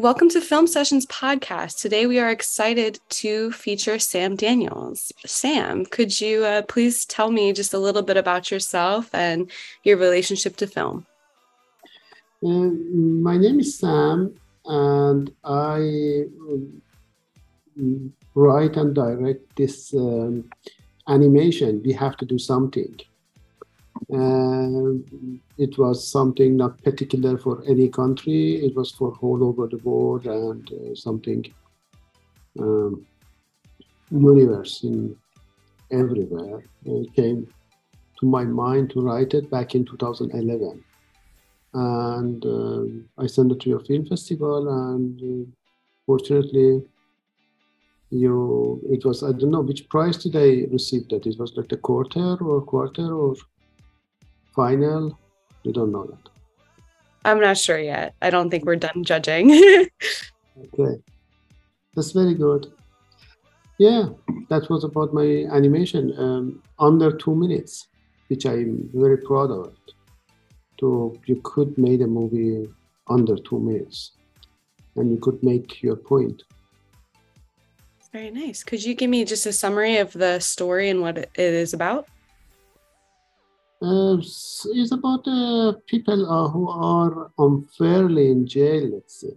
Welcome to Film Sessions Podcast. Today we are excited to feature Sam Daniels. Sam, could you uh, please tell me just a little bit about yourself and your relationship to film? Uh, my name is Sam, and I um, write and direct this um, animation. We have to do something. Uh, it was something not particular for any country. It was for all over the world and uh, something um, universe in everywhere. It came to my mind to write it back in 2011, and uh, I sent it to your film festival, and uh, fortunately, you it was I don't know which prize did I receive that. It was like the quarter or quarter or final? You don't know that. I'm not sure yet. I don't think we're done judging. okay. That's very good. Yeah, that was about my animation. Um, under two minutes, which I'm very proud of. So you could make a movie under two minutes, and you could make your point. Very nice. Could you give me just a summary of the story and what it is about? Uh, it's about uh, people uh, who are unfairly in jail, let's say.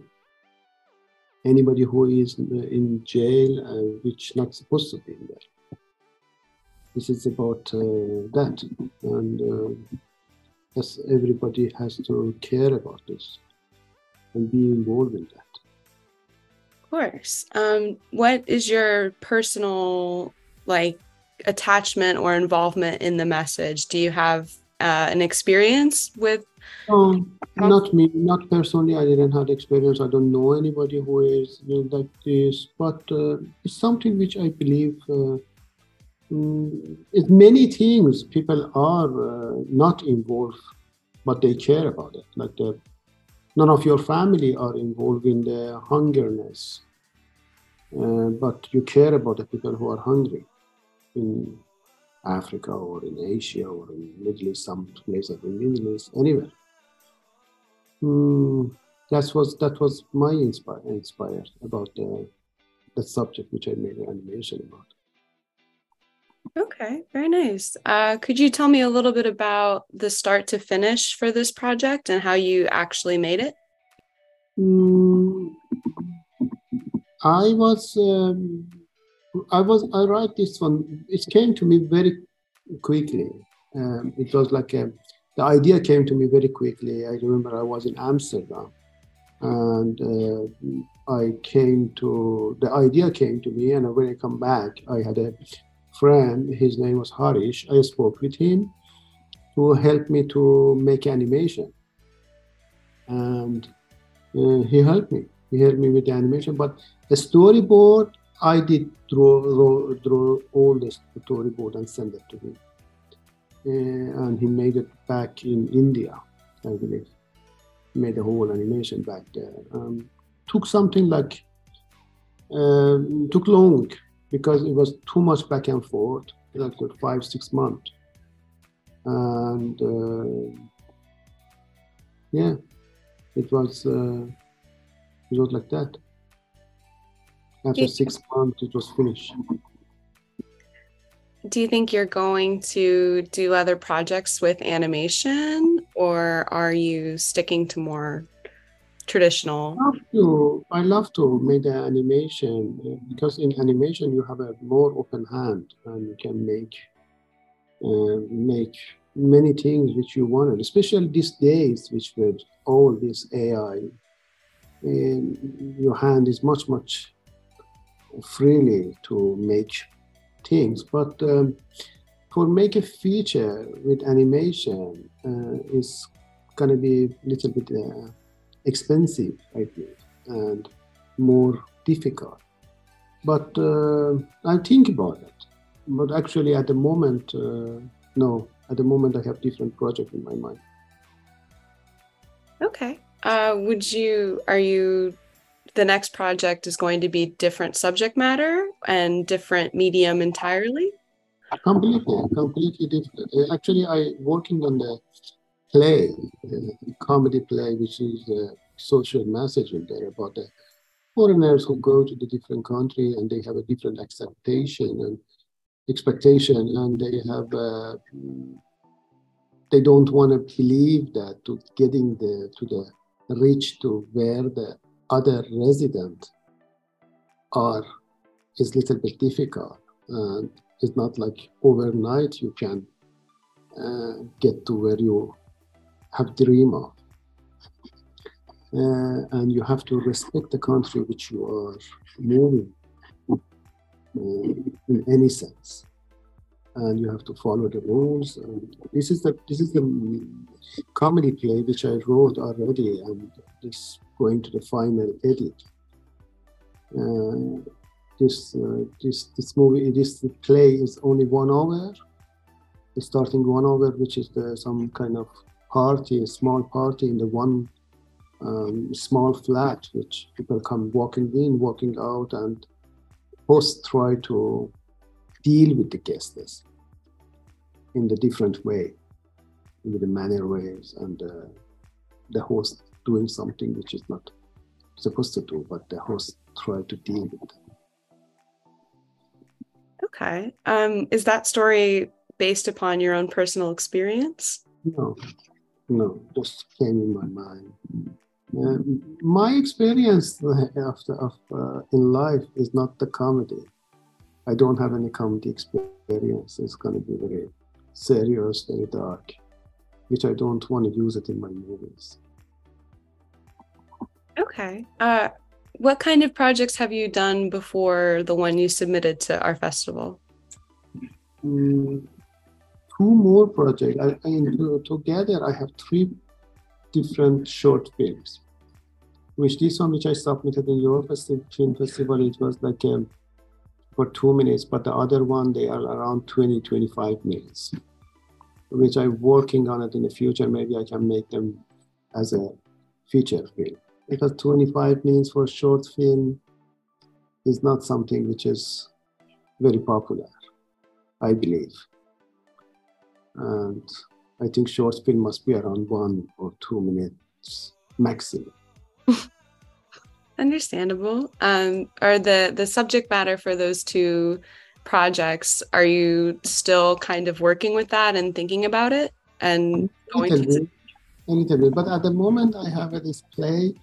Anybody who is in jail, uh, which not supposed to be in there. This is about uh, that, and uh, yes, everybody has to care about this and be involved in that. Of course. Um, what is your personal like attachment or involvement in the message? Do you have uh, an experience with? Um, not me, not personally. I didn't have the experience. I don't know anybody who is like this, but uh, it's something which I believe. Uh, mm, it's many things people are uh, not involved, but they care about it. Like the, none of your family are involved in the hungerness, uh, but you care about the people who are hungry in Africa or in Asia or in Middle East, some places in Middle East, anywhere. Mm, that was that was my inspire, inspired about the the subject which I made an animation about. Okay, very nice. Uh, could you tell me a little bit about the start to finish for this project and how you actually made it? Mm, I was um, I was I write this one. It came to me very quickly. Um, it was like a, the idea came to me very quickly. I remember I was in Amsterdam, and uh, I came to the idea came to me. And when I come back, I had a friend. His name was Harish. I spoke with him who helped me to make animation, and uh, he helped me. He helped me with the animation, but the storyboard I did draw, draw, draw all the storyboard and send it to him. Uh, and he made it back in India, I believe. Made a whole animation back there. Um, took something like, uh, took long because it was too much back and forth, like five, six months. And uh, yeah, it was, uh, it was like that. After six months, it was finished. Do you think you're going to do other projects with animation, or are you sticking to more traditional? I love to, I love to make the animation because in animation you have a more open hand and you can make uh, make many things which you wanted, especially these days, which with all this AI, and your hand is much much freely to make things. But um, for make a feature with animation uh, is gonna be a little bit uh, expensive, I think, and more difficult. But uh, I think about it. But actually, at the moment, uh, no. At the moment, I have different project in my mind. Okay. Uh, would you? Are you the next project is going to be different subject matter and different medium entirely? Completely, completely different. Uh, actually, I working on the play, the comedy play, which is a social message in there about the foreigners who go to the different country and they have a different acceptation and expectation and they have uh, they don't want to believe that to getting the to the reach to where the other resident are is little bit difficult. And it's not like overnight you can uh, get to where you have dream of. Uh, and you have to respect the country which you are moving uh, in any sense. And you have to follow the rules. And this is the this is the comedy play which i wrote already. And this going to the final edit. Uh, this uh, this this movie this play is only one hour. Starting one hour which is the some kind of party a small party in the one um, small flat, which people come walking in, walking out, and hosts try to deal with the guests in the different way, in the manner ways, and uh, the host doing something which is not supposed to do, but the host try to deal with them. Okay. Um, is that story based upon your own personal experience? No, no, just came in my mind. Uh, my experience of, of uh, in life is not the comedy. I don't have any comedy experience. It's going to be very serious, very dark, which I don't want to use it in my movies. Okay. Uh, what kind of projects have you done before the one you submitted to our festival? Mm, two more projects. I, I, together, I have three different short films which this one which I submitted in your film festival, it was like um, for two minutes, but the other one they are around 20, 25 minutes, which I'm working on it in the future. Maybe I can make them as a feature film because 25 minutes for a short film is not something which is very popular, I believe. And I think short film must be around one or two minutes maximum. Understandable. Um, are the the subject matter for those two projects? Are you still kind of working with that and thinking about it and going a little, bit, bit. But at the moment, I have this play,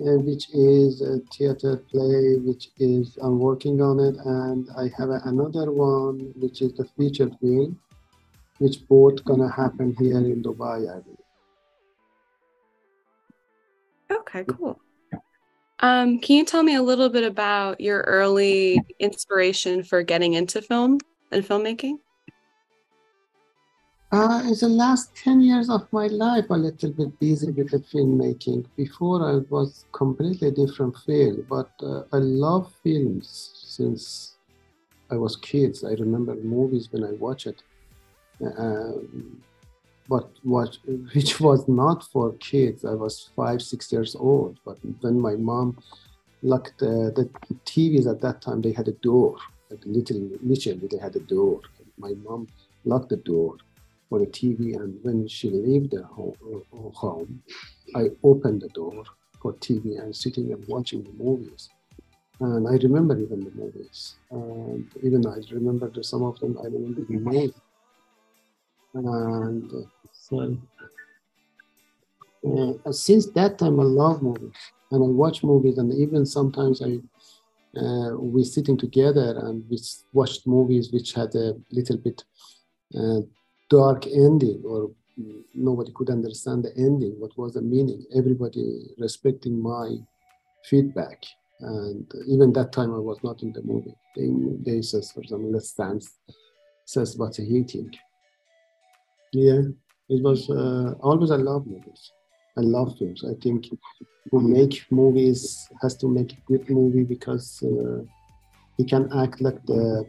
uh, which is a theater play, which is I'm working on it, and I have another one, which is the feature film, which both gonna happen here in Dubai, I believe. Okay, cool. Um, can you tell me a little bit about your early inspiration for getting into film and filmmaking? Uh, in the last 10 years of my life, a little bit busy with the filmmaking. Before, I was completely different field, but uh, I love films since I was kids. I remember movies when I watch it. Uh, but which was not for kids. I was five, six years old. But when my mom locked the, the TVs at that time, they had a door. Like little, literally, they had a door. My mom locked the door for the TV, and when she left the home, I opened the door for TV and sitting and watching the movies. And I remember even the movies. And even I remember some of them I remember the name and so uh, since that time I love movies and I watch movies and even sometimes I uh, we sitting together and we watched movies which had a little bit uh, dark ending or nobody could understand the ending what was the meaning everybody respecting my feedback and even that time I was not in the movie they, they says for example let's dance says what's a heating yeah, it was uh, always I love movies. I love films. I think who make movies has to make a good movie because uh, he can act like the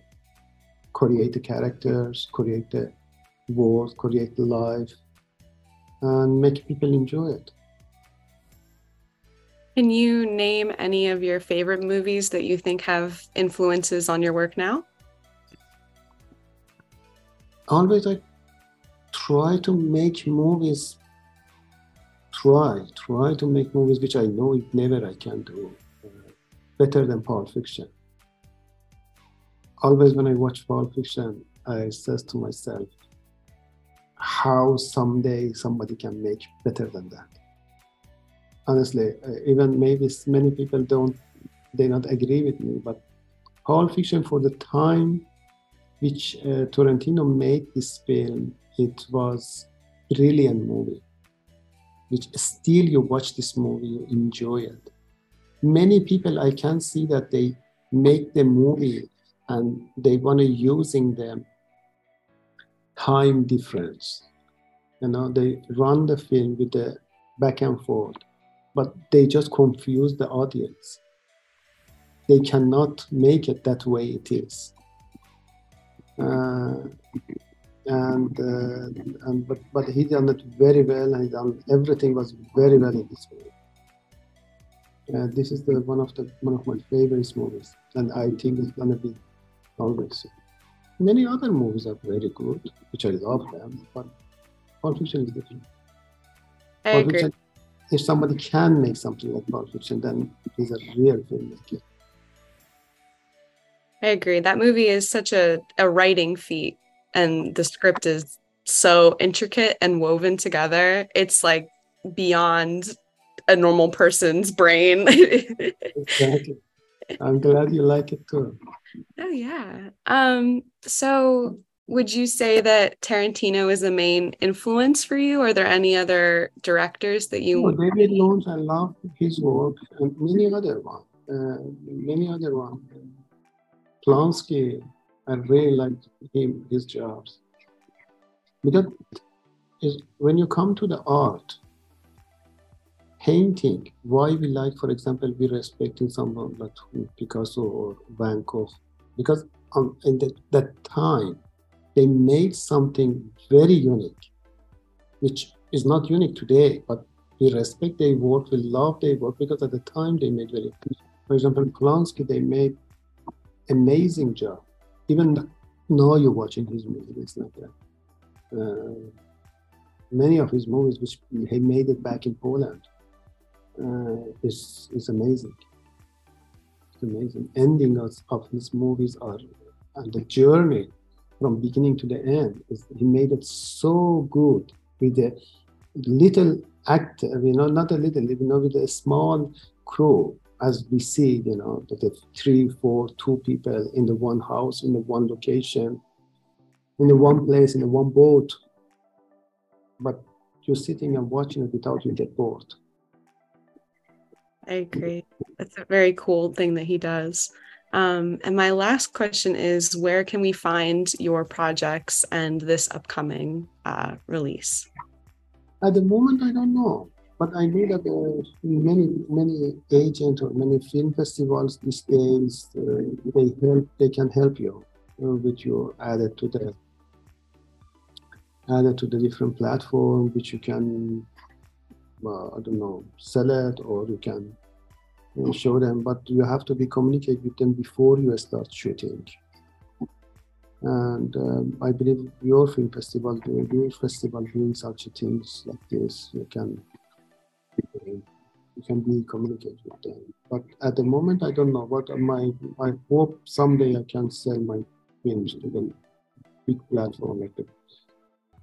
create the characters, create the world, create the life, and make people enjoy it. Can you name any of your favorite movies that you think have influences on your work now? Always, I try to make movies try, try to make movies which I know it never I can do uh, better than Pulp Fiction. Always when I watch Pulp Fiction, I says to myself, how someday somebody can make better than that. Honestly, uh, even maybe many people don't, they not agree with me, but Pulp Fiction for the time which uh, made this film, it was brilliant movie which still you watch this movie, you enjoy it. Many people I can see that they make the movie and they want to using them time difference. You know, they run the film with the back and forth, but they just confuse the audience. They cannot make it that way it is. Uh, and uh, and but but he done it very well and done everything was very well in this movie. Uh, this is the one of the one of my favorite movies, and I think it's gonna be always. Many other movies are very good, which I love them, but Pulp Fiction is different. I Pulp agree. Fiction, if somebody can make something like Pulp Fiction, then he's a real filmmaker. I agree. That movie is such a, a writing feat and the script is so intricate and woven together. It's like beyond a normal person's brain. exactly. I'm glad you like it too. Oh yeah. Um so would you say that Tarantino is the main influence for you? Are there any other directors that you? Oh, David Lynch, I love his work, and many other one, uh, many other one. Polanski, I really like him, his jobs. Because is when you come to the art, painting, why we like, for example, we respecting someone like Picasso or Van Gogh, because um, in that time, they made something very unique, which is not unique today, but we respect their work, we love their work because at the time they made very, for example, Polanski, they made amazing job. Even now you're watching his movies, it's like that. Uh, many of his movies, which he made it back in Poland, uh, is is amazing. It's amazing. Ending of, of his movies are and the journey from beginning to the end is he made it so good with a little actor, you know, not a little, you know, with a small crew as we see, you know, the three, four, two people in the one house, in the one location, in the one place, in the one boat. But you're sitting and watching it without you get bored. I agree. That's a very cool thing that he does. Um, and my last question is where can we find your projects and this upcoming uh, release? At the moment, I don't know. But I know that uh, many many agents or many film festivals these days uh, they help they can help you uh, with your added to the added to the different platform which you can I don't know sell it or you can uh, show them but you have to be communicate with them before you start shooting and um, I believe your film festival, your festival doing such things like this, you can you can be communicate with them. But at the moment, I don't know. But my I hope someday I can sell my films to the big platform like the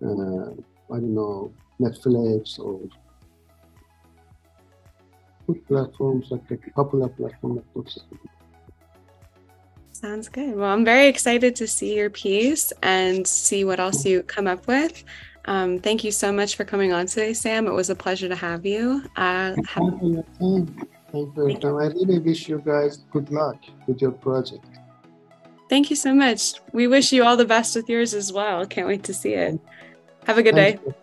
uh, I don't know Netflix or good platforms like the popular platform like. Sounds good. Well, I'm very excited to see your piece and see what else you come up with. Um, thank you so much for coming on today, Sam. It was a pleasure to have you. Uh, have- Thank you for your time. I really wish you guys good luck with your project. Thank you so much. We wish you all the best with yours as well. Can't wait to see it. Have a good day. Thank day.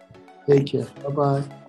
You. Take care. Bye bye.